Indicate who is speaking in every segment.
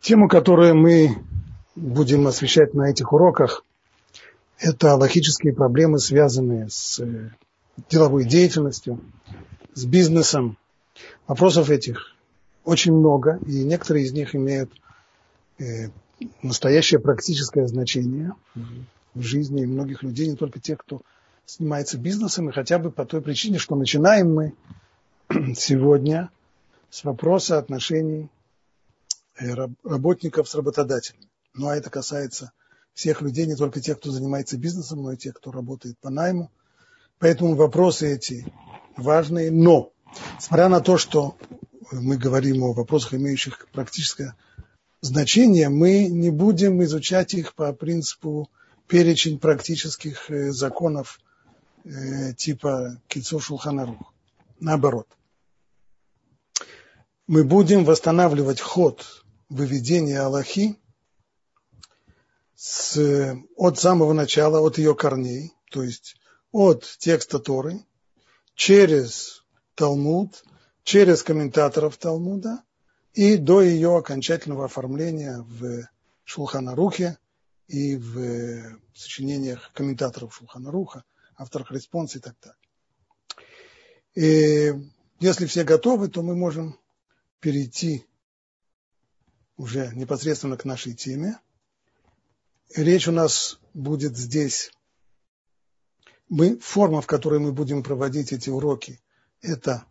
Speaker 1: Тему, которую мы будем освещать на этих уроках, это логические проблемы, связанные с э, деловой деятельностью, с бизнесом. Вопросов этих очень много, и некоторые из них имеют э, настоящее практическое значение в жизни многих людей, не только тех, кто занимается бизнесом, и хотя бы по той причине, что начинаем мы сегодня с вопроса отношений работников с работодателями. Ну а это касается всех людей, не только тех, кто занимается бизнесом, но и тех, кто работает по найму. Поэтому вопросы эти важные. Но, несмотря на то, что мы говорим о вопросах, имеющих практическое значение, мы не будем изучать их по принципу перечень практических э, законов э, типа Кицу Шулханарух. Наоборот. Мы будем восстанавливать ход выведения Аллахи с, от самого начала, от ее корней, то есть от текста Торы, через Талмуд, через комментаторов Талмуда и до ее окончательного оформления в Шулханарухе и в сочинениях комментаторов Шулхан Аруха, авторах респонса и так далее. И если все готовы, то мы можем перейти уже непосредственно к нашей теме – речь у нас будет здесь. Мы, форма, в которой мы будем проводить эти уроки, это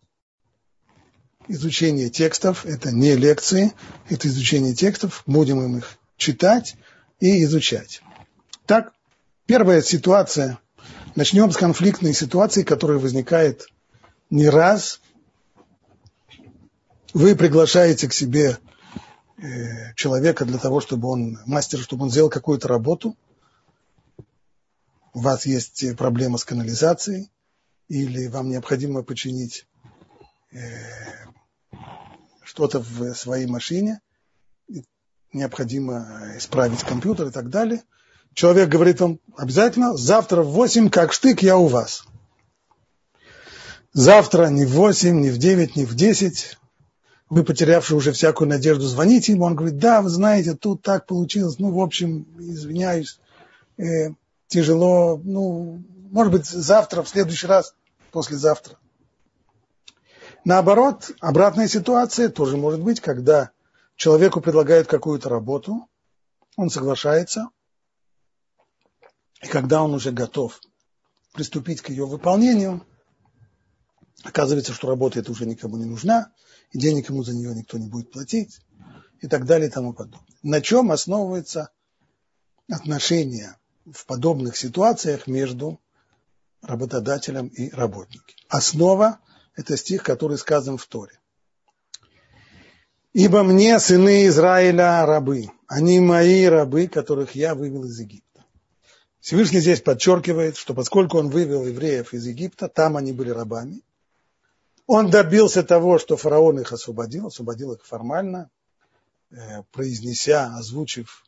Speaker 1: изучение текстов, это не лекции, это изучение текстов, будем им их читать и изучать. Так, первая ситуация, начнем с конфликтной ситуации, которая возникает не раз. Вы приглашаете к себе человека для того, чтобы он, мастер, чтобы он сделал какую-то работу, у вас есть проблема с канализацией, или вам необходимо починить э, что-то в своей машине, необходимо исправить компьютер и так далее. Человек говорит вам, обязательно, завтра в 8, как штык, я у вас. Завтра не в 8, не в 9, не в 10, вы, потерявшие уже всякую надежду, звоните ему, он говорит, да, вы знаете, тут так получилось, ну, в общем, извиняюсь, э, тяжело, ну, может быть, завтра, в следующий раз, послезавтра. Наоборот, обратная ситуация тоже может быть, когда человеку предлагают какую-то работу, он соглашается, и когда он уже готов приступить к ее выполнению, оказывается, что работа эта уже никому не нужна, и денег ему за нее никто не будет платить, и так далее и тому подобное. На чем основывается отношение в подобных ситуациях между работодателем и работником? Основа – это стих, который сказан в Торе. «Ибо мне, сыны Израиля, рабы, они мои рабы, которых я вывел из Египта». Всевышний здесь подчеркивает, что поскольку он вывел евреев из Египта, там они были рабами, он добился того, что фараон их освободил, освободил их формально, э, произнеся, озвучив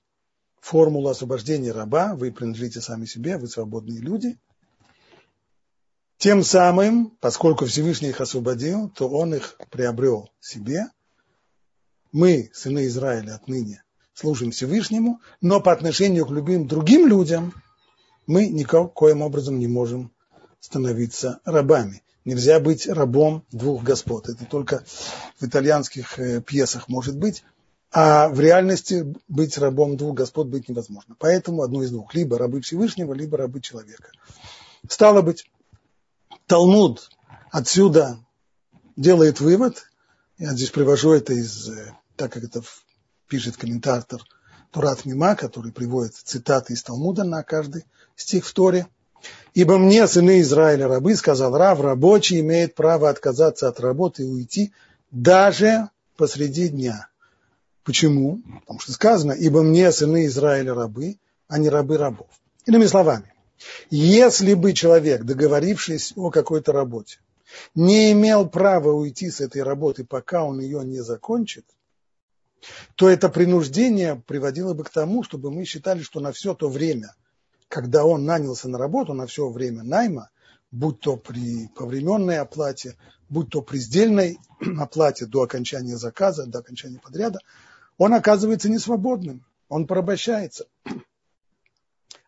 Speaker 1: формулу освобождения раба, вы принадлежите сами себе, вы свободные люди. Тем самым, поскольку Всевышний их освободил, то он их приобрел себе. Мы, сыны Израиля, отныне служим Всевышнему, но по отношению к любым другим людям мы никоим образом не можем становиться рабами. Нельзя быть рабом двух господ. Это только в итальянских э, пьесах может быть. А в реальности быть рабом двух господ быть невозможно. Поэтому одно из двух. Либо рабы Всевышнего, либо рабы человека. Стало быть, Талмуд отсюда делает вывод. Я здесь привожу это из, э, так как это пишет комментатор Турат Мима, который приводит цитаты из Талмуда на каждый стих в Торе – Ибо мне, сыны Израиля, рабы, сказал Рав, рабочий имеет право отказаться от работы и уйти даже посреди дня. Почему? Потому что сказано, ибо мне, сыны Израиля, рабы, а не рабы рабов. Иными словами, если бы человек, договорившись о какой-то работе, не имел права уйти с этой работы, пока он ее не закончит, то это принуждение приводило бы к тому, чтобы мы считали, что на все то время, когда он нанялся на работу на все время найма, будь то при повременной оплате, будь то при сдельной оплате до окончания заказа, до окончания подряда, он оказывается несвободным, он порабощается.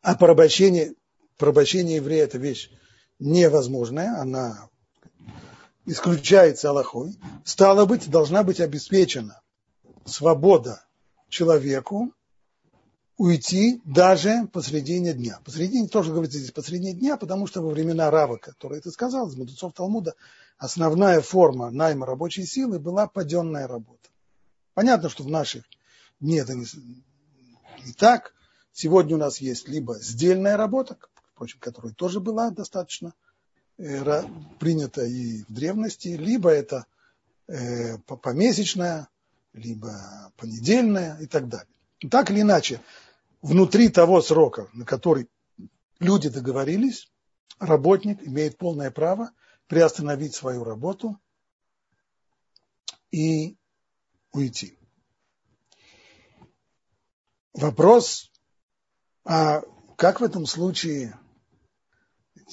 Speaker 1: А порабощение, порабощение еврея – это вещь невозможная, она исключается Аллахой. Стало быть, должна быть обеспечена свобода человеку уйти даже посредине дня. Посредине тоже говорится здесь посредине дня, потому что во времена Рава, которые ты сказал, из мудрецов Талмуда, основная форма найма рабочей силы была паденная работа. Понятно, что в наших днях это не, не так. Сегодня у нас есть либо сдельная работа, впрочем, которая тоже была достаточно э, принята и в древности, либо это э, помесячная, либо понедельная и так далее. Так или иначе, внутри того срока, на который люди договорились, работник имеет полное право приостановить свою работу и уйти. Вопрос, а как в этом случае,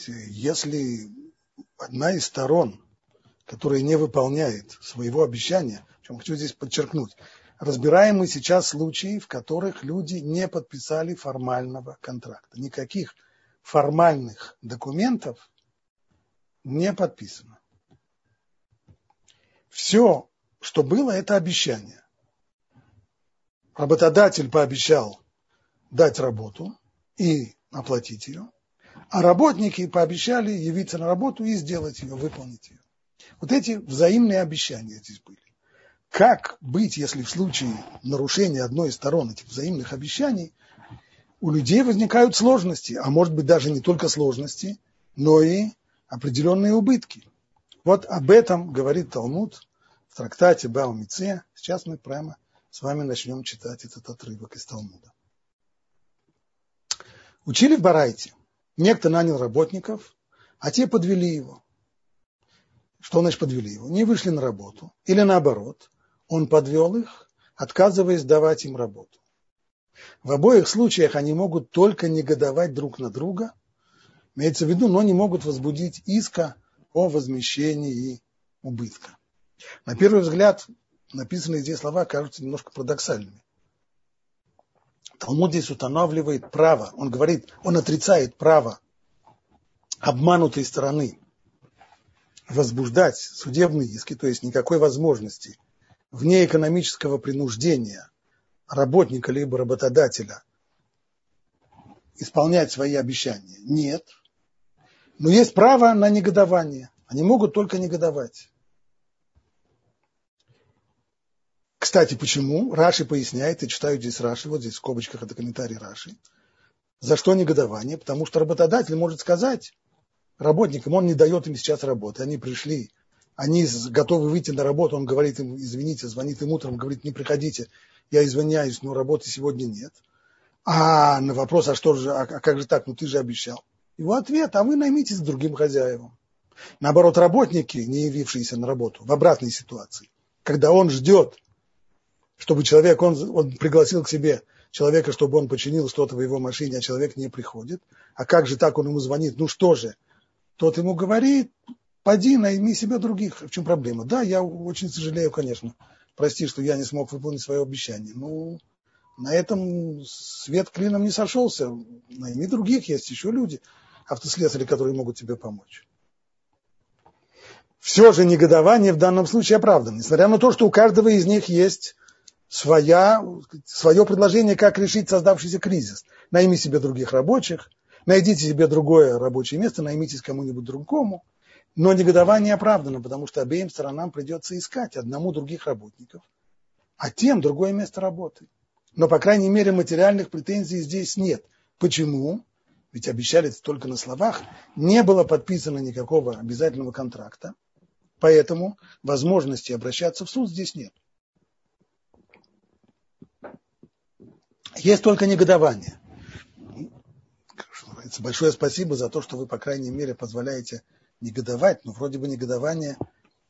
Speaker 1: если одна из сторон, которая не выполняет своего обещания, чем хочу здесь подчеркнуть, разбираем мы сейчас случаи, в которых люди не подписали формального контракта. Никаких формальных документов не подписано. Все, что было, это обещание. Работодатель пообещал дать работу и оплатить ее, а работники пообещали явиться на работу и сделать ее, выполнить ее. Вот эти взаимные обещания здесь были. Как быть, если в случае нарушения одной из сторон этих взаимных обещаний у людей возникают сложности, а может быть даже не только сложности, но и определенные убытки. Вот об этом говорит Талмуд в трактате Баумице. Сейчас мы прямо с вами начнем читать этот отрывок из Талмуда. Учили в Барайте. Некто нанял работников, а те подвели его. Что значит подвели его? Не вышли на работу. Или наоборот, он подвел их, отказываясь давать им работу. В обоих случаях они могут только негодовать друг на друга, имеется в виду, но не могут возбудить иска о возмещении убытка. На первый взгляд, написанные здесь слова кажутся немножко парадоксальными. Талмуд здесь устанавливает право, он говорит, он отрицает право обманутой стороны возбуждать судебные иски, то есть никакой возможности вне экономического принуждения работника либо работодателя исполнять свои обещания. Нет. Но есть право на негодование. Они могут только негодовать. Кстати, почему? Раши поясняет, и читаю здесь Раши, вот здесь в скобочках это комментарий Раши. За что негодование? Потому что работодатель может сказать работникам, он не дает им сейчас работы. Они пришли, они готовы выйти на работу, он говорит им, извините, звонит им утром, говорит, не приходите, я извиняюсь, но работы сегодня нет. А на вопрос, а что же, а как же так, ну ты же обещал. Его ответ, а вы наймитесь другим хозяевам. Наоборот, работники, не явившиеся на работу, в обратной ситуации, когда он ждет, чтобы человек, он, он пригласил к себе человека, чтобы он починил что-то в его машине, а человек не приходит. А как же так он ему звонит? Ну что же? Тот ему говорит, поди, найми себе других. В чем проблема? Да, я очень сожалею, конечно. Прости, что я не смог выполнить свое обещание. Ну, на этом свет клином не сошелся. Найми других, есть еще люди, автослесари, которые могут тебе помочь. Все же негодование в данном случае оправдано, несмотря на то, что у каждого из них есть своя, свое предложение, как решить создавшийся кризис. Найми себе других рабочих, найдите себе другое рабочее место, наймитесь кому-нибудь другому. Но негодование оправдано, потому что обеим сторонам придется искать одному других работников, а тем другое место работы. Но, по крайней мере, материальных претензий здесь нет. Почему? Ведь обещали только на словах. Не было подписано никакого обязательного контракта. Поэтому возможности обращаться в суд здесь нет. Есть только негодование. Большое спасибо за то, что вы, по крайней мере, позволяете негодовать, но вроде бы негодование,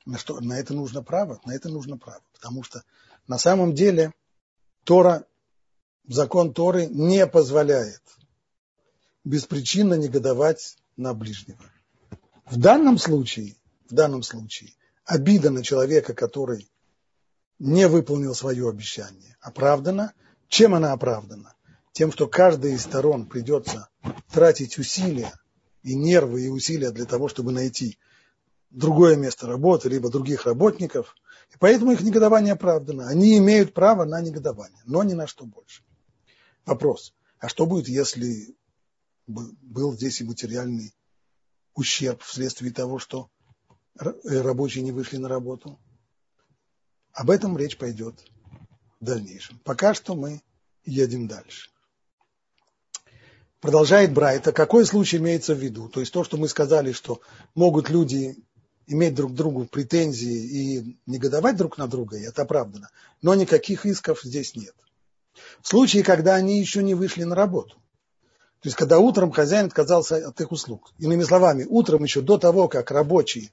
Speaker 1: на, что, на это нужно право, на это нужно право. Потому что на самом деле Тора, закон Торы не позволяет беспричинно негодовать на ближнего. В данном случае, в данном случае, обида на человека, который не выполнил свое обещание. Оправдана. Чем она оправдана? Тем, что каждой из сторон придется тратить усилия и нервы, и усилия для того, чтобы найти другое место работы, либо других работников. И поэтому их негодование оправдано. Они имеют право на негодование, но ни на что больше. Вопрос. А что будет, если был здесь и материальный ущерб вследствие того, что э, рабочие не вышли на работу? Об этом речь пойдет в дальнейшем. Пока что мы едем дальше. Продолжает Брайта, какой случай имеется в виду? То есть то, что мы сказали, что могут люди иметь друг к другу претензии и негодовать друг на друга, и это оправдано. Но никаких исков здесь нет. В случае, когда они еще не вышли на работу. То есть, когда утром хозяин отказался от их услуг. Иными словами, утром еще до того, как рабочие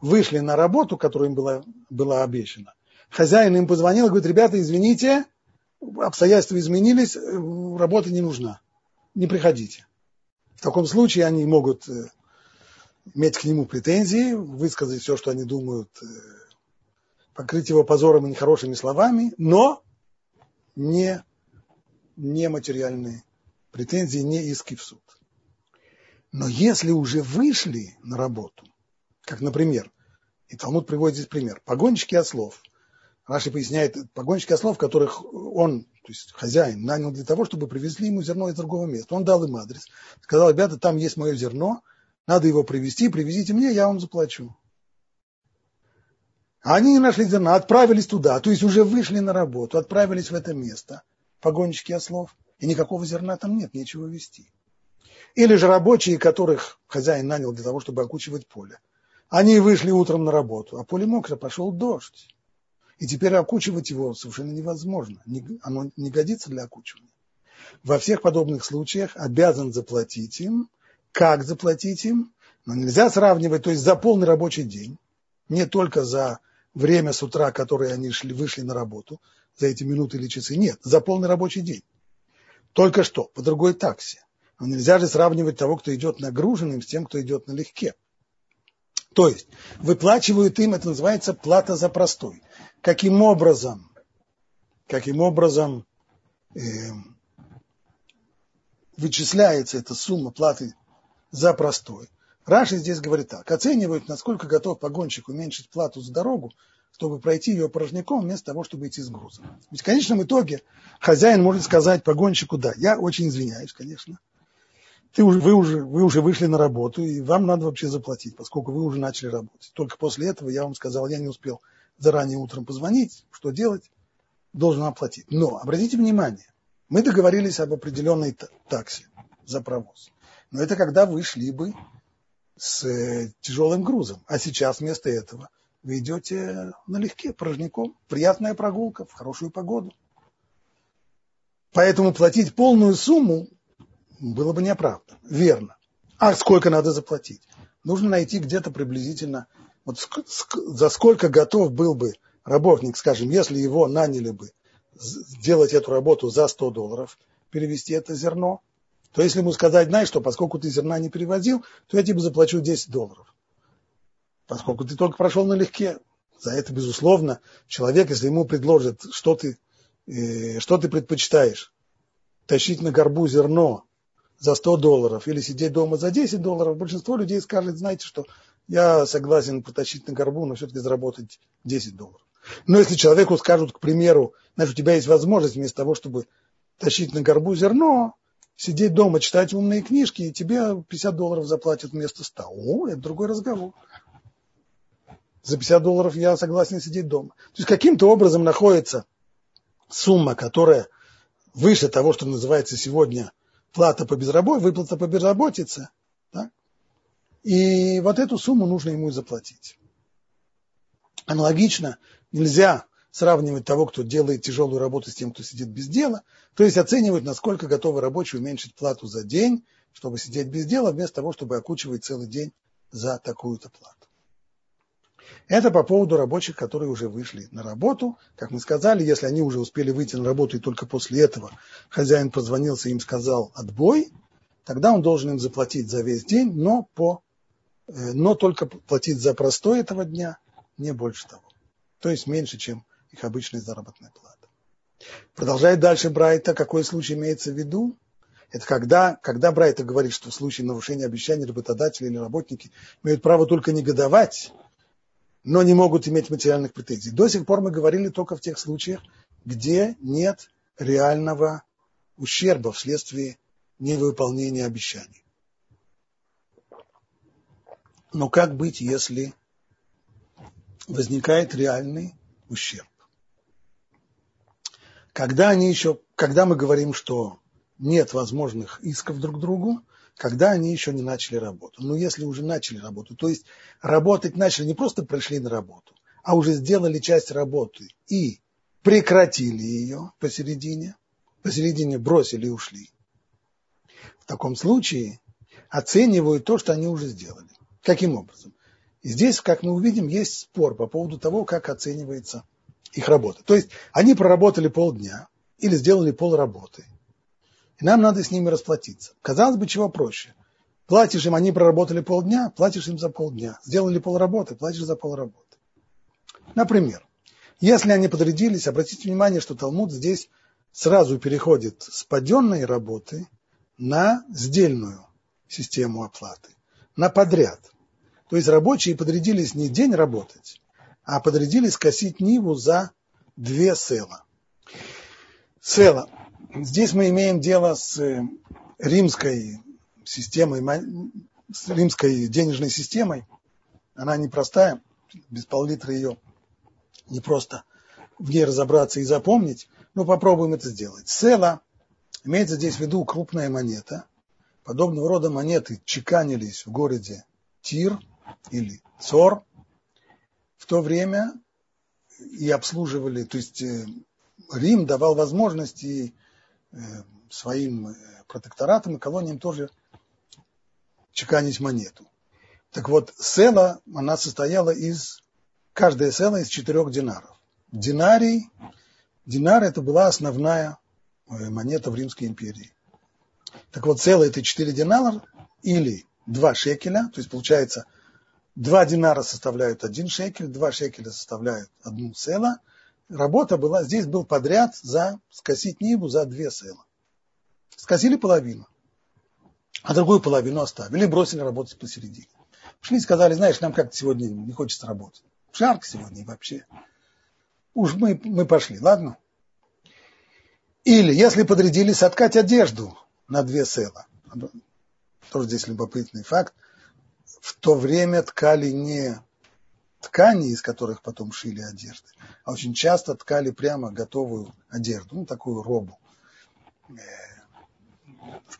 Speaker 1: вышли на работу, которая им была, была обещана, хозяин им позвонил и говорит, ребята, извините, обстоятельства изменились, работа не нужна, не приходите. В таком случае они могут э, иметь к нему претензии, высказать все, что они думают, э, покрыть его позором и нехорошими словами, но не, не материальные претензии, не иски в суд. Но если уже вышли на работу, как, например, и Талмуд приводит здесь пример, погонщики ослов. Раши поясняет, погонщики ослов, которых он, то есть хозяин, нанял для того, чтобы привезли ему зерно из другого места. Он дал им адрес, сказал, ребята, там есть мое зерно, надо его привезти, привезите мне, я вам заплачу. А они не нашли зерна, отправились туда, то есть уже вышли на работу, отправились в это место, погонщики ослов, и никакого зерна там нет, нечего везти. Или же рабочие, которых хозяин нанял для того, чтобы окучивать поле. Они вышли утром на работу, а поле мокро, пошел дождь. И теперь окучивать его совершенно невозможно. Оно не годится для окучивания. Во всех подобных случаях обязан заплатить им – как заплатить им, но нельзя сравнивать, то есть за полный рабочий день, не только за время с утра, которое они шли, вышли на работу, за эти минуты или часы, нет, за полный рабочий день. Только что, по другой таксе. Но нельзя же сравнивать того, кто идет нагруженным, с тем, кто идет налегке. То есть выплачивают им, это называется плата за простой. Каким образом, каким образом э, вычисляется эта сумма платы за простой. Раши здесь говорит так. Оценивают, насколько готов погонщик уменьшить плату за дорогу, чтобы пройти ее порожняком, вместо того, чтобы идти с грузом. Ведь в конечном итоге хозяин может сказать погонщику, да, я очень извиняюсь, конечно. Ты уже, вы, уже, вы уже вышли на работу, и вам надо вообще заплатить, поскольку вы уже начали работать. Только после этого я вам сказал, я не успел заранее утром позвонить, что делать, должен оплатить. Но обратите внимание, мы договорились об определенной таксе за провоз. Но это когда вы шли бы с э, тяжелым грузом. А сейчас вместо этого вы идете налегке, порожняком. Приятная прогулка в хорошую погоду. Поэтому платить полную сумму было бы неоправданно. Верно. А сколько надо заплатить? Нужно найти где-то приблизительно, вот за сколько готов был бы работник, скажем, если его наняли бы сделать эту работу за 100 долларов, перевести это зерно – то если ему сказать, знаешь что, поскольку ты зерна не перевозил, то я тебе заплачу 10 долларов. Поскольку ты только прошел налегке. За это, безусловно, человек, если ему предложат, что ты, э, что ты предпочитаешь, тащить на горбу зерно за 100 долларов или сидеть дома за 10 долларов, большинство людей скажет, знаете что, я согласен потащить на горбу, но все-таки заработать 10 долларов. Но если человеку скажут, к примеру, знаешь, у тебя есть возможность вместо того, чтобы тащить на горбу зерно, сидеть дома, читать умные книжки, и тебе 50 долларов заплатят вместо 100. О, это другой разговор. За 50 долларов я согласен сидеть дома. То есть каким-то образом находится сумма, которая выше того, что называется сегодня плата по безработице, выплата по безработице. И вот эту сумму нужно ему и заплатить. Аналогично нельзя сравнивать того, кто делает тяжелую работу с тем, кто сидит без дела, то есть оценивать, насколько готовы рабочие уменьшить плату за день, чтобы сидеть без дела, вместо того, чтобы окучивать целый день за такую-то плату. Это по поводу рабочих, которые уже вышли на работу. Как мы сказали, если они уже успели выйти на работу и только после этого хозяин позвонился и им сказал отбой, тогда он должен им заплатить за весь день, но, по, но только платить за простой этого дня, не больше того. То есть меньше, чем их обычной заработной платы. Продолжает дальше Брайта, какой случай имеется в виду? Это когда, когда Брайта говорит, что в случае нарушения обещаний работодатели или работники имеют право только негодовать, но не могут иметь материальных претензий. До сих пор мы говорили только в тех случаях, где нет реального ущерба вследствие невыполнения обещаний. Но как быть, если возникает реальный ущерб? Когда они еще, когда мы говорим, что нет возможных исков друг другу, когда они еще не начали работу. Но если уже начали работу, то есть работать начали, не просто пришли на работу, а уже сделали часть работы и прекратили ее посередине, посередине бросили и ушли. В таком случае оценивают то, что они уже сделали. Каким образом? Здесь, как мы увидим, есть спор по поводу того, как оценивается их работа. То есть они проработали полдня или сделали пол работы и нам надо с ними расплатиться. Казалось бы, чего проще. Платишь им, они проработали полдня, платишь им за полдня. Сделали полработы, платишь за полработы. Например, если они подрядились, обратите внимание, что Талмуд здесь сразу переходит с паденной работы на сдельную систему оплаты, на подряд. То есть рабочие подрядились не день работать, а подрядились косить Ниву за две села. Села Здесь мы имеем дело с э, римской системой, с римской денежной системой. Она непростая, без пол-литра ее не просто в ней разобраться и запомнить, но попробуем это сделать. Села имеется здесь в виду крупная монета. Подобного рода монеты чеканились в городе Тир или Цор в то время и обслуживали, то есть э, Рим давал возможности Э, своим э, протекторатам и колониям тоже чеканить монету. Так вот, села, она состояла из, каждая села из четырех динаров. Динарий, динар это была основная монета в Римской империи. Так вот, села это четыре динара или два шекеля, то есть получается, два динара составляют один шекель, два шекеля составляют одну села – работа была, здесь был подряд за скосить ниву за две села. Скосили половину, а другую половину оставили, бросили работать посередине. Пришли и сказали, знаешь, нам как-то сегодня не хочется работать. Жарко сегодня и вообще. Уж мы, мы пошли, ладно? Или, если подрядили соткать одежду на две села. Тоже здесь любопытный факт. В то время ткали не ткани, из которых потом шили одежды, а очень часто ткали прямо готовую одежду, ну, такую робу, э,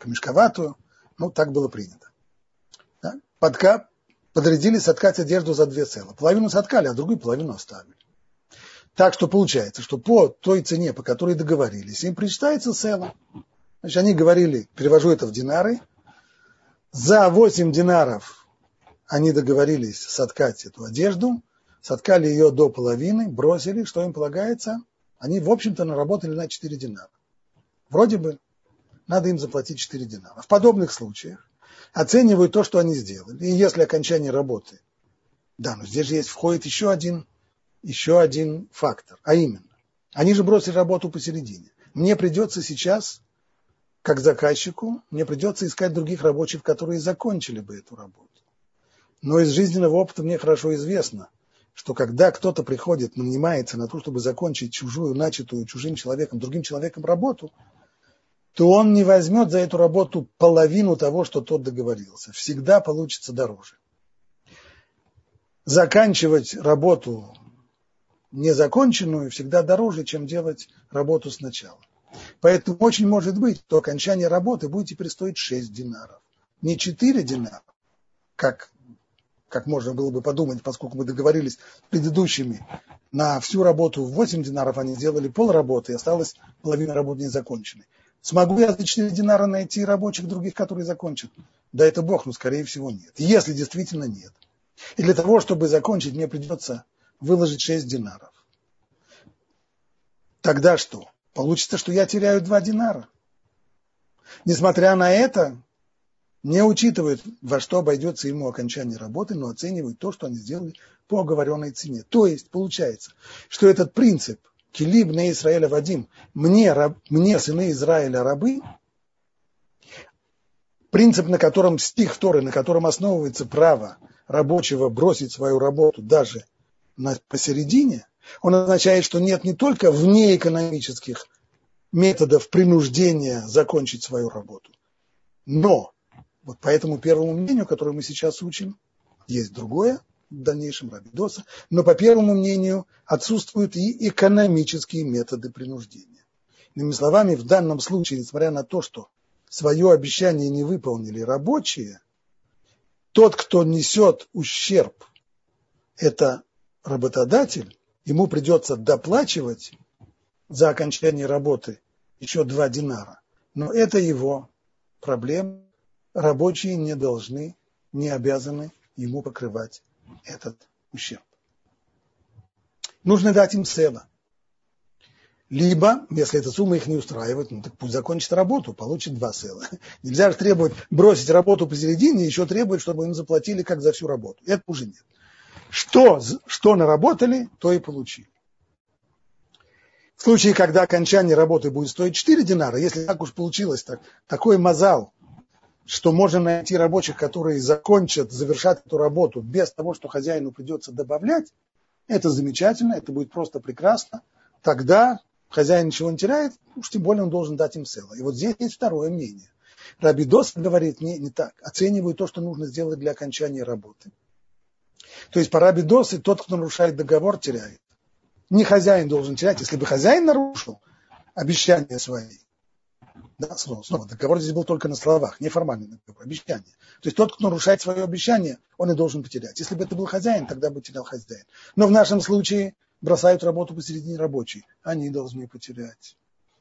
Speaker 1: мешковатую, ну, так было принято. Да? Подка, подрядили соткать одежду за две цела. Половину соткали, а другую половину оставили. Так что получается, что по той цене, по которой договорились, им причитается цела. Значит, они говорили, перевожу это в динары, за 8 динаров они договорились соткать эту одежду, соткали ее до половины, бросили, что им полагается, они, в общем-то, наработали на 4 динара. Вроде бы надо им заплатить 4 динара. В подобных случаях оценивают то, что они сделали. И если окончание работы, да, но здесь же есть, входит еще один, еще один фактор, а именно, они же бросили работу посередине. Мне придется сейчас, как заказчику, мне придется искать других рабочих, которые закончили бы эту работу. Но из жизненного опыта мне хорошо известно, что когда кто-то приходит, нанимается на то, чтобы закончить чужую, начатую чужим человеком, другим человеком работу, то он не возьмет за эту работу половину того, что тот договорился. Всегда получится дороже. Заканчивать работу незаконченную всегда дороже, чем делать работу сначала. Поэтому очень может быть, что окончание работы будет теперь стоить 6 динаров. Не 4 динара, как как можно было бы подумать, поскольку мы договорились с предыдущими на всю работу в 8 динаров, они сделали пол работы, и осталась половина работы незаконченной. Смогу я за 4 динара найти рабочих других, которые закончат? Да это Бог, но скорее всего нет. Если действительно нет. И для того, чтобы закончить, мне придется выложить 6 динаров. Тогда что? Получится, что я теряю 2 динара. Несмотря на это, не учитывают, во что обойдется ему окончание работы, но оценивают то, что они сделали по оговоренной цене. То есть получается, что этот принцип Килиб на Израиля Вадим, мне, раб, мне сыны Израиля рабы, принцип, на котором стих Торы, на котором основывается право рабочего бросить свою работу даже на, посередине, он означает, что нет не только внеэкономических методов принуждения закончить свою работу, но вот по этому первому мнению, которое мы сейчас учим, есть другое, в дальнейшем Рабидоса, но по первому мнению отсутствуют и экономические методы принуждения. Иными словами, в данном случае, несмотря на то, что свое обещание не выполнили рабочие, тот, кто несет ущерб, это работодатель, ему придется доплачивать за окончание работы еще два динара. Но это его проблема. Рабочие не должны, не обязаны ему покрывать этот ущерб. Нужно дать им села. Либо, если эта сумма их не устраивает, ну так пусть закончит работу, получит два села. Нельзя же требовать бросить работу посередине, еще требовать, чтобы им заплатили как за всю работу. Это уже нет. Что, что наработали, то и получили. В случае, когда окончание работы будет стоить 4 динара, если так уж получилось, так, такой мазал, что можно найти рабочих, которые закончат, завершат эту работу без того, что хозяину придется добавлять, это замечательно, это будет просто прекрасно. Тогда хозяин ничего не теряет, уж тем более он должен дать им целое. И вот здесь есть второе мнение. Рабидос говорит не, не так. Оценивают то, что нужно сделать для окончания работы. То есть по Рабидосе тот, кто нарушает договор, теряет. Не хозяин должен терять. Если бы хозяин нарушил обещания свои, да, снова, снова, договор здесь был только на словах, неформальный договор, обещание. То есть тот, кто нарушает свое обещание, он и должен потерять. Если бы это был хозяин, тогда бы терял хозяин. Но в нашем случае бросают работу посередине рабочей, они должны потерять.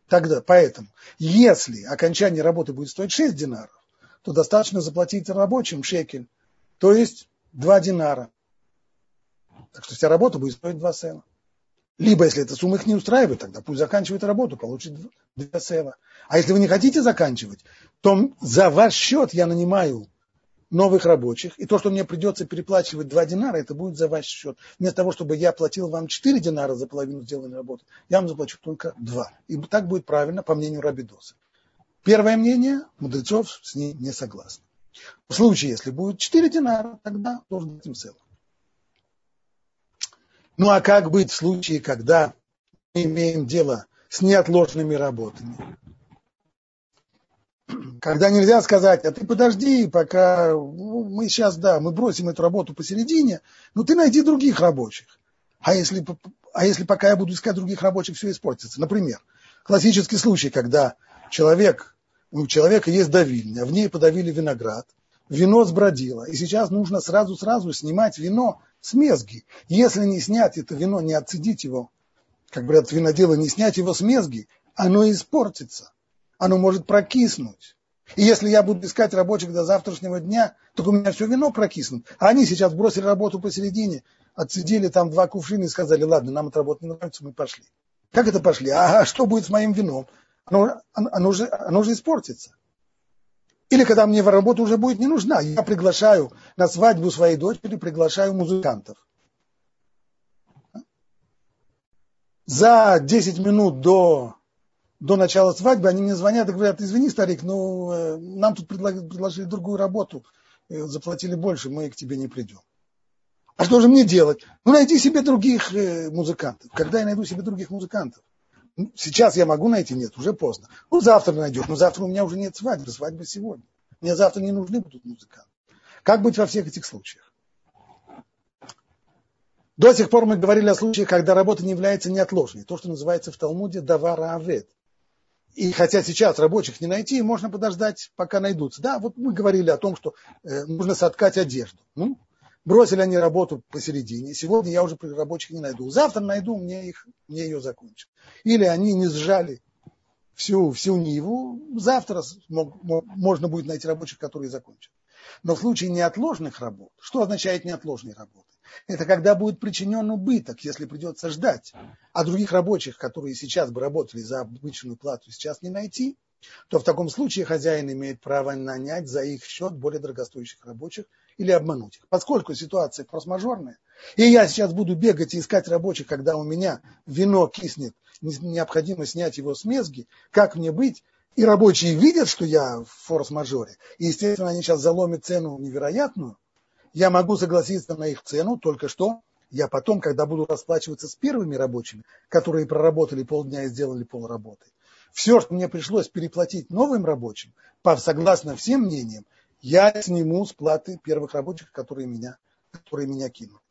Speaker 1: Тогда, поэтому, если окончание работы будет стоить 6 динаров, то достаточно заплатить рабочим шекель, то есть 2 динара. Так что вся работа будет стоить 2 сена. Либо, если эта сумма их не устраивает, тогда пусть заканчивает работу, получит два сева. А если вы не хотите заканчивать, то за ваш счет я нанимаю новых рабочих, и то, что мне придется переплачивать 2 динара, это будет за ваш счет. Вместо того, чтобы я платил вам 4 динара за половину сделанной работы, я вам заплачу только 2. И так будет правильно, по мнению Рабидоса. Первое мнение, мудрецов с ней не согласны. В случае, если будет 4 динара, тогда должен быть им целым. Ну а как быть в случае, когда мы имеем дело с неотложными работами? Когда нельзя сказать, а ты подожди, пока ну, мы сейчас, да, мы бросим эту работу посередине, но ты найди других рабочих. А если, а если пока я буду искать других рабочих, все испортится? Например, классический случай, когда человек, у человека есть давильня, в ней подавили виноград, вино сбродило, и сейчас нужно сразу-сразу снимать вино с мезги. Если не снять это вино, не отцедить его, как говорят виноделы, не снять его с мезги, оно испортится, оно может прокиснуть. И если я буду искать рабочих до завтрашнего дня, то у меня все вино прокиснут. А они сейчас бросили работу посередине, отсидели там два кувшина и сказали, ладно, нам эта работа не нравится, мы пошли. Как это пошли? А что будет с моим вином? Оно, оно, же, оно же испортится. Или когда мне работа уже будет не нужна, я приглашаю на свадьбу своей дочери, приглашаю музыкантов. За 10 минут до, до начала свадьбы они мне звонят и говорят, извини, старик, ну э, нам тут предложили другую работу, э, заплатили больше, мы к тебе не придем. А что же мне делать? Ну, найди себе других э, музыкантов. Когда я найду себе других музыкантов? Сейчас я могу найти? Нет, уже поздно. Ну, завтра найдет, но завтра у меня уже нет свадьбы, свадьба сегодня. Мне завтра не нужны будут музыканты. Как быть во всех этих случаях? До сих пор мы говорили о случаях, когда работа не является неотложной. То, что называется в Талмуде давара авет. И хотя сейчас рабочих не найти, можно подождать, пока найдутся. Да, вот мы говорили о том, что э, нужно соткать одежду. Ну, Бросили они работу посередине. Сегодня я уже рабочих не найду. Завтра найду, мне, их, мне ее закончат. Или они не сжали всю, всю Ниву. Завтра мог, можно будет найти рабочих, которые закончат. Но в случае неотложных работ, что означает неотложные работы? Это когда будет причинен убыток, если придется ждать. А других рабочих, которые сейчас бы работали за обычную плату, сейчас не найти. То в таком случае хозяин имеет право нанять за их счет более дорогостоящих рабочих или обмануть их. Поскольку ситуация форс-мажорная, и я сейчас буду бегать и искать рабочих, когда у меня вино киснет, необходимо снять его с мезги, как мне быть? И рабочие видят, что я в форс-мажоре, и, естественно, они сейчас заломят цену невероятную, я могу согласиться на их цену, только что я потом, когда буду расплачиваться с первыми рабочими, которые проработали полдня и сделали полработы, все, что мне пришлось переплатить новым рабочим, согласно всем мнениям, я сниму с платы первых рабочих, которые меня, которые меня кинут.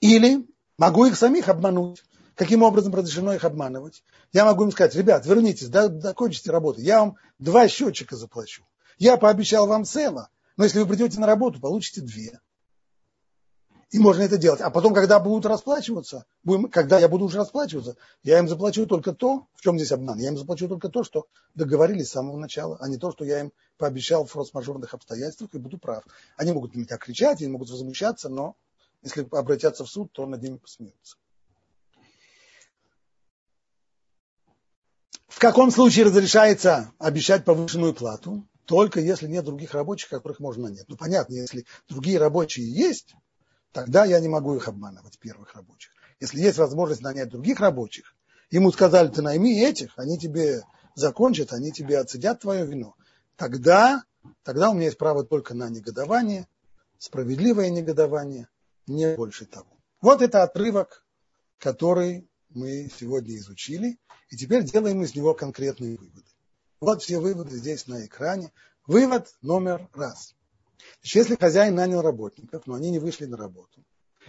Speaker 1: Или могу их самих обмануть. Каким образом разрешено их обманывать? Я могу им сказать, ребят, вернитесь, закончите работу, я вам два счетчика заплачу. Я пообещал вам цело, но если вы придете на работу, получите две. И можно это делать. А потом, когда будут расплачиваться, будем, когда я буду уже расплачиваться, я им заплачу только то, в чем здесь обман, я им заплачу только то, что договорились с самого начала, а не то, что я им пообещал в форс-мажорных обстоятельствах и буду прав. Они могут на меня кричать, они могут возмущаться, но если обратятся в суд, то над ними посмеются. В каком случае разрешается обещать повышенную плату? Только если нет других рабочих, которых можно нанять. Ну, понятно, если другие рабочие есть, тогда я не могу их обманывать, первых рабочих. Если есть возможность нанять других рабочих, ему сказали, ты найми этих, они тебе закончат, они тебе отсидят твое вино, тогда, тогда у меня есть право только на негодование, справедливое негодование, не больше того. Вот это отрывок, который мы сегодня изучили, и теперь делаем из него конкретные выводы. Вот все выводы здесь на экране. Вывод номер раз. Значит, если хозяин нанял работников, но они не вышли на работу,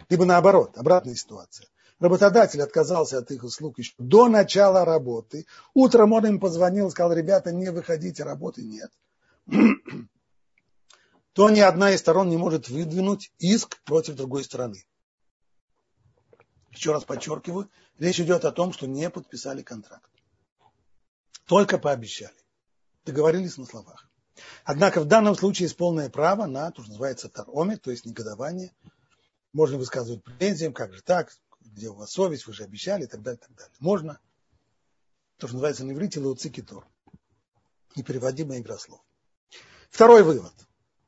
Speaker 1: либо наоборот, обратная ситуация. Работодатель отказался от их услуг еще до начала работы. Утром он им позвонил, сказал, ребята, не выходите, работы нет. То ни одна из сторон не может выдвинуть иск против другой стороны. Еще раз подчеркиваю, речь идет о том, что не подписали контракт. Только пообещали. Договорились на словах. Однако в данном случае есть полное право на то, что называется тароме, то есть негодование. Можно высказывать претензиям, как же так, где у вас совесть, вы же обещали, и так далее, и так далее. Можно. То, что называется на иврите лауцикитор. Непереводимая игра слов. Второй вывод.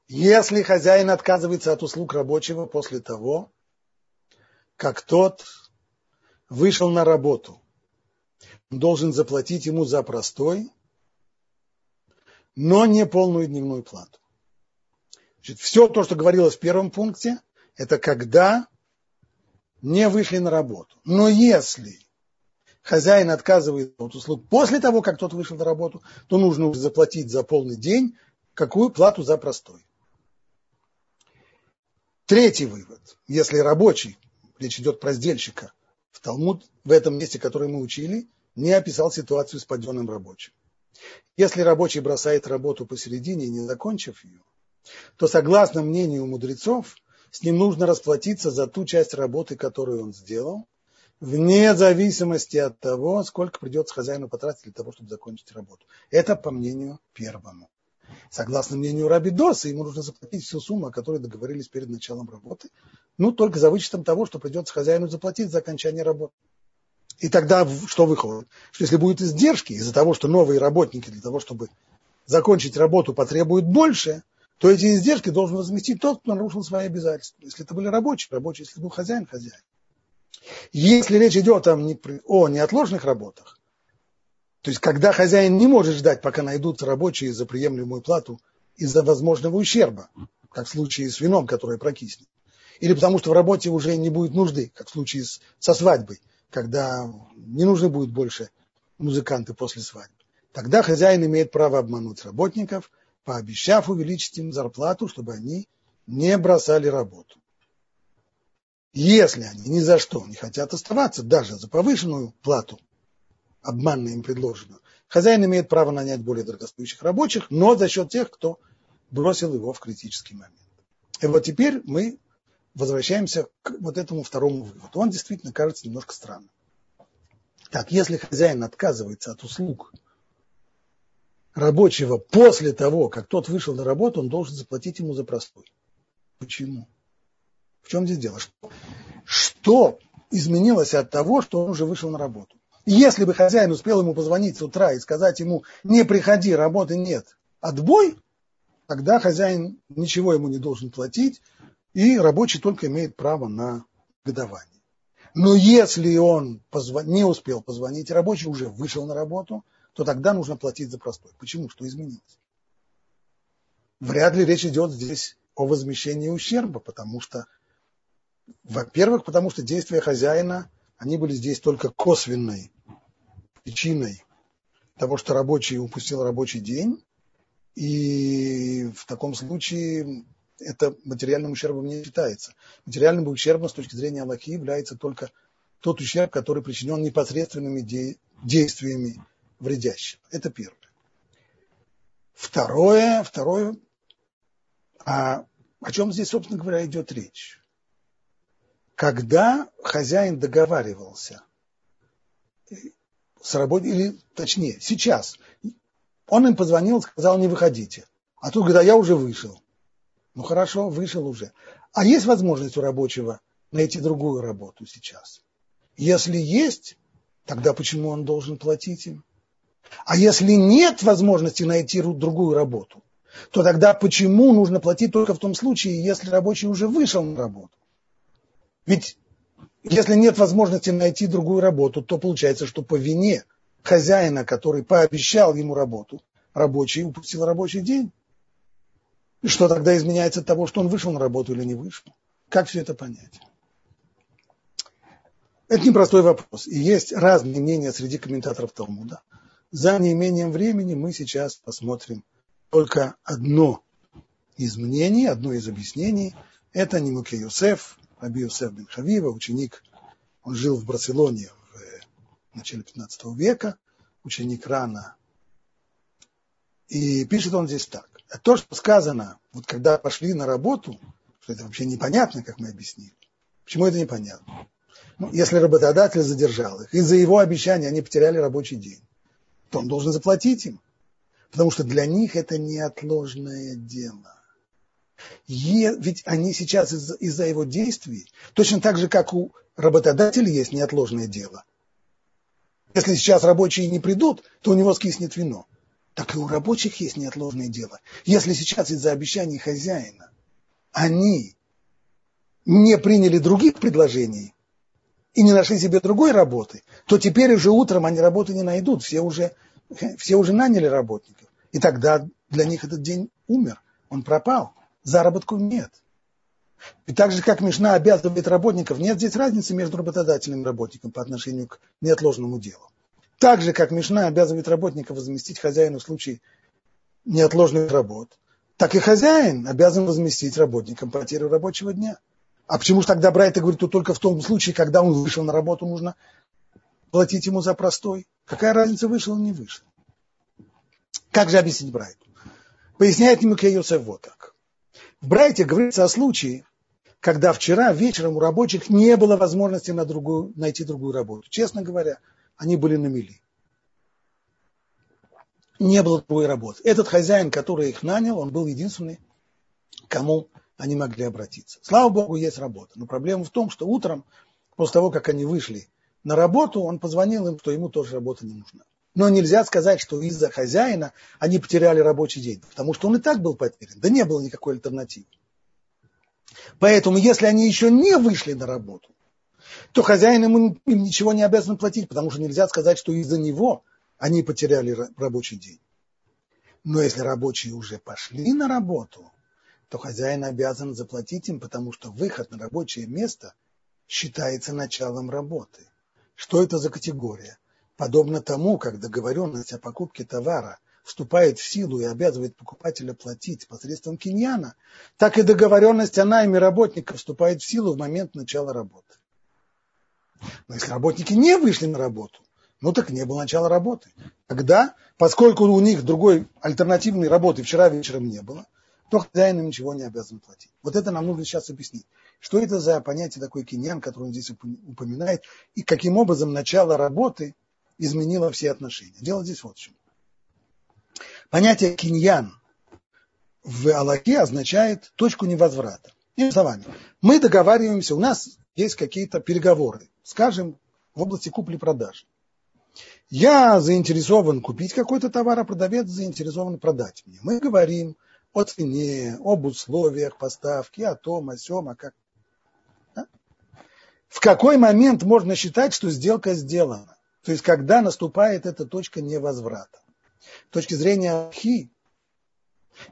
Speaker 1: Если хозяин отказывается от услуг рабочего после того, как тот вышел на работу, должен заплатить ему за простой, но не полную дневную плату. Значит, все то, что говорилось в первом пункте, это когда не вышли на работу. Но если хозяин отказывает от услуг после того, как тот вышел на работу, то нужно заплатить за полный день какую плату за простой. Третий вывод. Если рабочий, речь идет про сдельщика, в Талмуд, в этом месте, который мы учили, не описал ситуацию с паденным рабочим. Если рабочий бросает работу посередине, не закончив ее, то, согласно мнению мудрецов, с ним нужно расплатиться за ту часть работы, которую он сделал, вне зависимости от того, сколько придется хозяину потратить для того, чтобы закончить работу. Это по мнению первому. Согласно мнению Раби Доса, ему нужно заплатить всю сумму, о которой договорились перед началом работы, ну, только за вычетом того, что придется хозяину заплатить за окончание работы. И тогда что выходит? Что если будут издержки из-за того, что новые работники для того, чтобы закончить работу, потребуют больше, то эти издержки должен возместить тот, кто нарушил свои обязательства. Если это были рабочие, рабочие, если был хозяин, хозяин. Если речь идет о, о неотложных работах, то есть когда хозяин не может ждать, пока найдутся рабочие за приемлемую плату из-за возможного ущерба, как в случае с вином, которое прокиснет, или потому что в работе уже не будет нужды, как в случае с, со свадьбой, когда не нужны будут больше музыканты после свадьбы. Тогда хозяин имеет право обмануть работников, пообещав увеличить им зарплату, чтобы они не бросали работу. Если они ни за что не хотят оставаться, даже за повышенную плату, обманно им предложенную, хозяин имеет право нанять более дорогостоящих рабочих, но за счет тех, кто бросил его в критический момент. И вот теперь мы возвращаемся к вот этому второму выводу. Он действительно кажется немножко странным. Так, если хозяин отказывается от услуг рабочего после того, как тот вышел на работу, он должен заплатить ему за простой. Почему? В чем здесь дело? Что, что изменилось от того, что он уже вышел на работу? Если бы хозяин успел ему позвонить с утра и сказать ему, не приходи, работы нет, отбой, тогда хозяин ничего ему не должен платить, и рабочий только имеет право на годование. Но если он не успел позвонить, рабочий уже вышел на работу, то тогда нужно платить за простой. Почему? Что изменилось? Вряд ли речь идет здесь о возмещении ущерба, потому что, во-первых, потому что действия хозяина, они были здесь только косвенной причиной того, что рабочий упустил рабочий день, и в таком случае это материальным ущербом не считается. Материальным ущербом с точки зрения Аллахи является только тот ущерб, который причинен непосредственными де- действиями вредящего. Это первое. Второе, второе, а о чем здесь, собственно говоря, идет речь? Когда хозяин договаривался с работой, или точнее, сейчас, он им позвонил, сказал, не выходите. А тут говорит, а я уже вышел. Ну хорошо, вышел уже. А есть возможность у рабочего найти другую работу сейчас? Если есть, тогда почему он должен платить им? А если нет возможности найти другую работу, то тогда почему нужно платить только в том случае, если рабочий уже вышел на работу? Ведь если нет возможности найти другую работу, то получается, что по вине хозяина, который пообещал ему работу, рабочий упустил рабочий день. И что тогда изменяется от того, что он вышел на работу или не вышел? Как все это понять? Это непростой вопрос. И есть разные мнения среди комментаторов Талмуда. За неимением времени мы сейчас посмотрим только одно из мнений, одно из объяснений. Это Нимуке Юсеф, Раби Юсеф бен Хавива, ученик, он жил в Барселоне в начале 15 века, ученик рано. И пишет он здесь так. То, что сказано, вот когда пошли на работу, что это вообще непонятно, как мы объяснили. Почему это непонятно? Ну, если работодатель задержал их, из-за его обещания они потеряли рабочий день, то он должен заплатить им. Потому что для них это неотложное дело. Е, ведь они сейчас из- из-за его действий, точно так же, как у работодателя есть неотложное дело. Если сейчас рабочие не придут, то у него скиснет вино. Так и у рабочих есть неотложное дело. Если сейчас из-за обещаний хозяина они не приняли других предложений и не нашли себе другой работы, то теперь уже утром они работы не найдут. Все уже все уже наняли работников. И тогда для них этот день умер, он пропал, заработку нет. И так же, как Мишна обязывает работников, нет здесь разницы между работодателем и работником по отношению к неотложному делу. Так же, как Мишна обязывает работников возместить хозяину в случае неотложных работ, так и хозяин обязан возместить работникам потерю рабочего дня. А почему же тогда Брайта говорит, что только в том случае, когда он вышел на работу, нужно платить ему за простой? Какая разница, вышел он, не вышел? Как же объяснить Брайту? Поясняет ему Йосеф вот так. В Брайте говорится о случае, когда вчера вечером у рабочих не было возможности на другую, найти другую работу. Честно говоря, они были на мели. Не было другой работы. Этот хозяин, который их нанял, он был единственный, кому они могли обратиться. Слава Богу, есть работа. Но проблема в том, что утром, после того, как они вышли на работу, он позвонил им, что ему тоже работа не нужна. Но нельзя сказать, что из-за хозяина они потеряли рабочий день, потому что он и так был потерян. Да не было никакой альтернативы. Поэтому, если они еще не вышли на работу, то хозяин ему, им ничего не обязан платить, потому что нельзя сказать, что из-за него они потеряли рабочий день. Но если рабочие уже пошли на работу, то хозяин обязан заплатить им, потому что выход на рабочее место считается началом работы. Что это за категория? Подобно тому, как договоренность о покупке товара вступает в силу и обязывает покупателя платить посредством киньяна, так и договоренность о найме работника вступает в силу в момент начала работы. Но если работники не вышли на работу, ну так не было начала работы. Тогда, поскольку у них другой альтернативной работы вчера вечером не было, то хозяин им ничего не обязан платить. Вот это нам нужно сейчас объяснить. Что это за понятие такой киньян, который он здесь упоминает, и каким образом начало работы изменило все отношения. Дело здесь вот в чем. Понятие киньян в Аллахе означает точку невозврата. Иными словами, мы договариваемся, у нас есть какие-то переговоры, скажем, в области купли-продажи. Я заинтересован купить какой-то товар, а продавец заинтересован продать мне. Мы говорим о цене, об условиях поставки, о том, о сем, о как. Да? В какой момент можно считать, что сделка сделана? То есть, когда наступает эта точка невозврата. С точки зрения хи,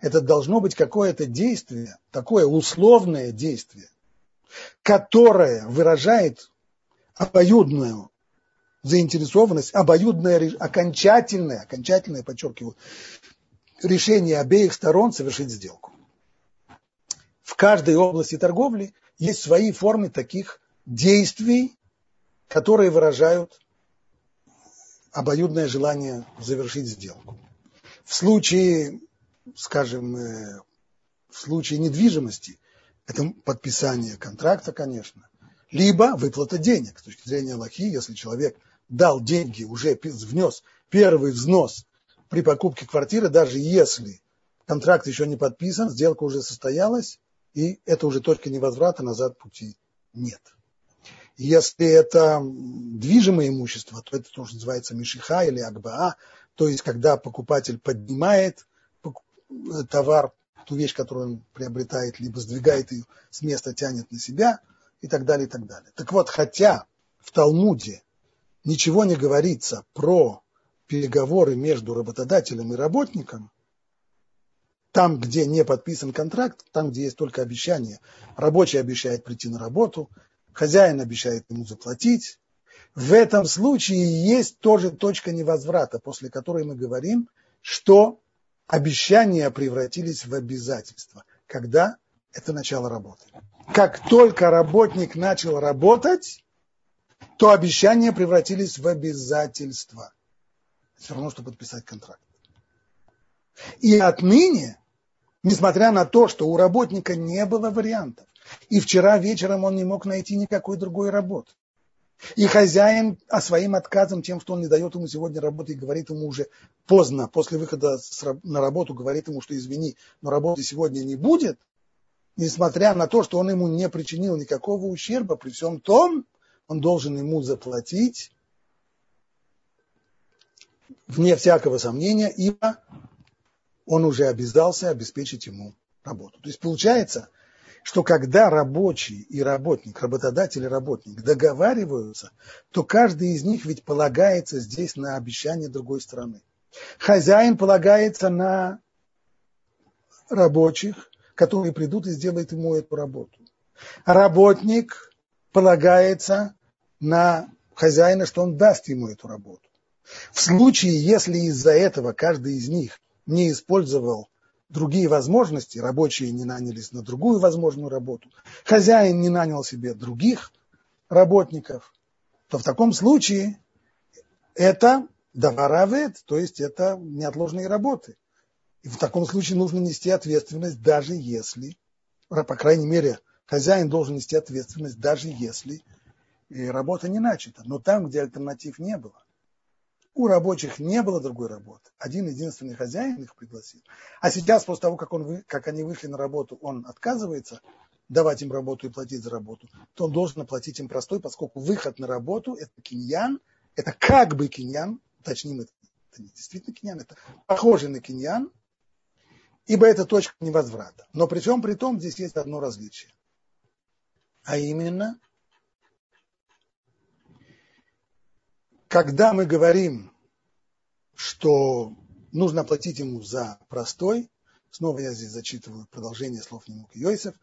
Speaker 1: это должно быть какое-то действие, такое условное действие, которое выражает обоюдную заинтересованность, обоюдное, окончательное, окончательное, подчеркиваю, решение обеих сторон совершить сделку. В каждой области торговли есть свои формы таких действий, которые выражают обоюдное желание завершить сделку. В случае, скажем, э, в случае недвижимости, это подписание контракта, конечно, либо выплата денег. С точки зрения Аллахи, если человек дал деньги, уже внес первый взнос при покупке квартиры, даже если контракт еще не подписан, сделка уже состоялась, и это уже точка невозврата, назад пути нет. Если это движимое имущество, то это тоже называется мишиха или агбаа, то есть когда покупатель поднимает товар, ту вещь, которую он приобретает, либо сдвигает ее с места, тянет на себя и так далее, и так далее. Так вот, хотя в Талмуде ничего не говорится про переговоры между работодателем и работником, там, где не подписан контракт, там, где есть только обещание, рабочий обещает прийти на работу, хозяин обещает ему заплатить, в этом случае есть тоже точка невозврата, после которой мы говорим, что обещания превратились в обязательства. Когда? Это начало работы. Как только работник начал работать, то обещания превратились в обязательства. Все равно, что подписать контракт. И отныне, несмотря на то, что у работника не было вариантов, и вчера вечером он не мог найти никакой другой работы, и хозяин а своим отказом, тем, что он не дает ему сегодня работы и говорит ему уже поздно, после выхода на работу, говорит ему, что извини, но работы сегодня не будет, несмотря на то, что он ему не причинил никакого ущерба, при всем том, он должен ему заплатить, вне всякого сомнения, ибо он уже обязался обеспечить ему работу. То есть получается, что когда рабочий и работник, работодатель и работник договариваются, то каждый из них ведь полагается здесь на обещание другой стороны. Хозяин полагается на рабочих, которые придут и сделают ему эту работу. Работник полагается на хозяина, что он даст ему эту работу. В случае, если из-за этого каждый из них не использовал другие возможности, рабочие не нанялись на другую возможную работу, хозяин не нанял себе других работников, то в таком случае это даваравет, то есть это неотложные работы. И в таком случае нужно нести ответственность, даже если, по крайней мере, хозяин должен нести ответственность, даже если работа не начата. Но там, где альтернатив не было, у рабочих не было другой работы. Один единственный хозяин их пригласил. А сейчас, после того, как, он, как они вышли на работу, он отказывается давать им работу и платить за работу, то он должен оплатить им простой, поскольку выход на работу – это киньян, это как бы киньян, уточним, это, это не действительно киньян, это похоже на киньян, ибо это точка невозврата. Но при чем при том здесь есть одно различие. А именно, когда мы говорим, что нужно платить ему за простой, снова я здесь зачитываю продолжение слов Немук Йосиф,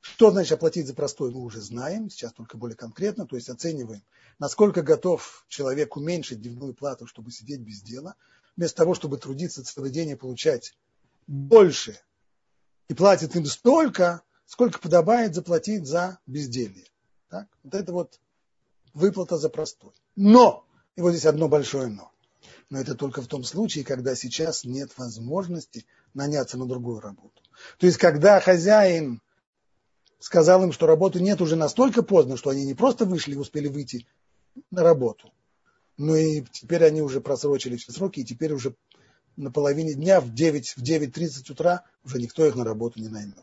Speaker 1: что значит оплатить за простой, мы уже знаем, сейчас только более конкретно, то есть оцениваем, насколько готов человек уменьшить дневную плату, чтобы сидеть без дела, вместо того, чтобы трудиться целый день и получать больше, и платит им столько, сколько подобает заплатить за безделье. Так? Вот это вот выплата за простой. Но и вот здесь одно большое но. Но это только в том случае, когда сейчас нет возможности наняться на другую работу. То есть, когда хозяин сказал им, что работы нет уже настолько поздно, что они не просто вышли и успели выйти на работу, но и теперь они уже просрочили все сроки, и теперь уже на половине дня в 9, в 9.30 утра уже никто их на работу не наймет.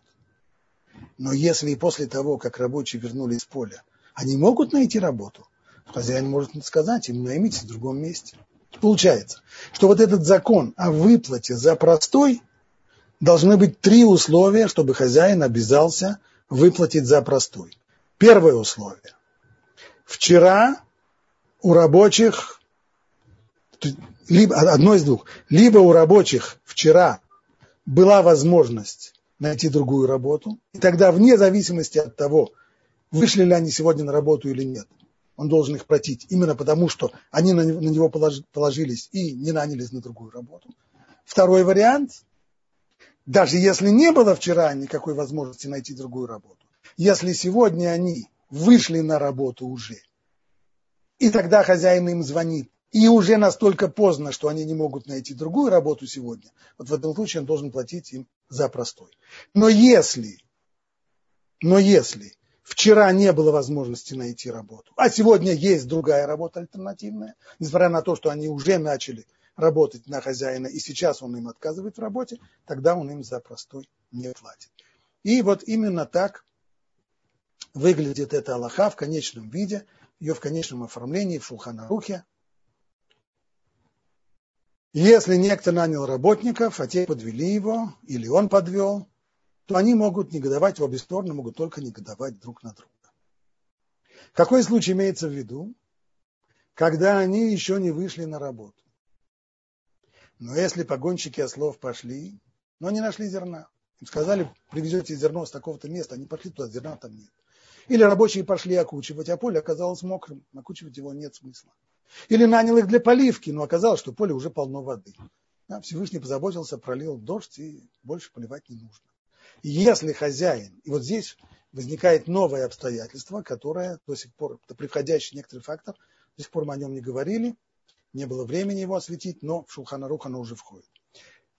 Speaker 1: Но если и после того, как рабочие вернулись с поля, они могут найти работу – Хозяин может сказать им, наймитесь в другом месте. Получается, что вот этот закон о выплате за простой должны быть три условия, чтобы хозяин обязался выплатить за простой. Первое условие. Вчера у рабочих, либо, одно из двух, либо у рабочих вчера была возможность найти другую работу, и тогда вне зависимости от того, вышли ли они сегодня на работу или нет, он должен их платить, именно потому что они на него положились и не нанялись на другую работу. Второй вариант, даже если не было вчера никакой возможности найти другую работу, если сегодня они вышли на работу уже, и тогда хозяин им звонит, и уже настолько поздно, что они не могут найти другую работу сегодня, вот в этом случае он должен платить им за простой. Но если, но если вчера не было возможности найти работу, а сегодня есть другая работа альтернативная, несмотря на то, что они уже начали работать на хозяина, и сейчас он им отказывает в работе, тогда он им за простой не платит. И вот именно так выглядит эта Аллаха в конечном виде, ее в конечном оформлении в Шулханарухе. Если некто нанял работников, а те подвели его, или он подвел, то они могут негодовать в обе стороны, могут только негодовать друг на друга. Какой случай имеется в виду? Когда они еще не вышли на работу. Но если погонщики ослов пошли, но не нашли зерна, им сказали, привезете зерно с такого-то места, они пошли туда, зерна там нет. Или рабочие пошли окучивать, а поле оказалось мокрым, окучивать его нет смысла. Или нанял их для поливки, но оказалось, что поле уже полно воды. Да, Всевышний позаботился, пролил дождь, и больше поливать не нужно. Если хозяин, и вот здесь возникает новое обстоятельство, которое до сих пор, это приходящий некоторый фактор, до сих пор мы о нем не говорили, не было времени его осветить, но в Шулханарух оно уже входит.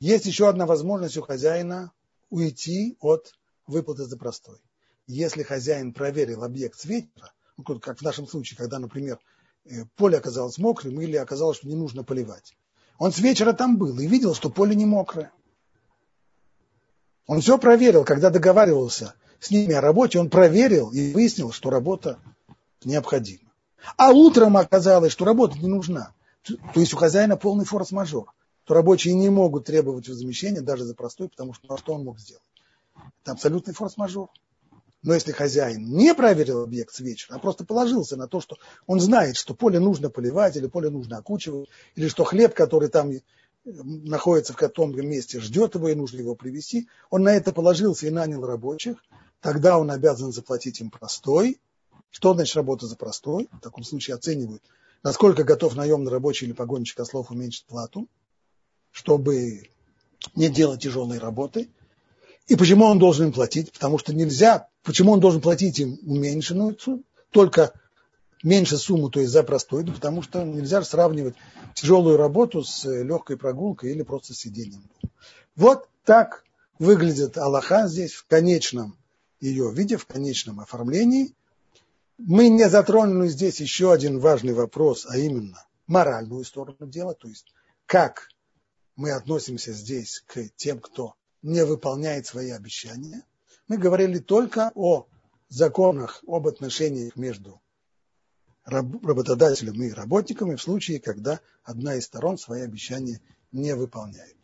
Speaker 1: Есть еще одна возможность у хозяина уйти от выплаты за простой если хозяин проверил объект с ветра, ну, как в нашем случае, когда, например, э, поле оказалось мокрым или оказалось, что не нужно поливать. Он с вечера там был и видел, что поле не мокрое. Он все проверил, когда договаривался с ними о работе, он проверил и выяснил, что работа необходима. А утром оказалось, что работа не нужна. То есть у хозяина полный форс-мажор. То рабочие не могут требовать возмещения даже за простой, потому что ну, что он мог сделать? Это абсолютный форс-мажор. Но если хозяин не проверил объект с вечера, а просто положился на то, что он знает, что поле нужно поливать, или поле нужно окучивать, или что хлеб, который там находится в том месте, ждет его и нужно его привезти, он на это положился и нанял рабочих, тогда он обязан заплатить им простой. Что значит работа за простой? В таком случае оценивают, насколько готов наемный рабочий или погонщик ослов уменьшить плату, чтобы не делать тяжелой работы. И почему он должен им платить? Потому что нельзя Почему он должен платить им уменьшенную сумму, только меньше сумму, то есть за простой, да потому что нельзя сравнивать тяжелую работу с э, легкой прогулкой или просто сидением. Вот так выглядит Аллаха здесь в конечном ее виде, в конечном оформлении. Мы не затронули здесь еще один важный вопрос, а именно моральную сторону дела, то есть как мы относимся здесь к тем, кто не выполняет свои обещания – мы говорили только о законах об отношениях между работодателем и работником, и в случае, когда одна из сторон свои обещания не выполняет.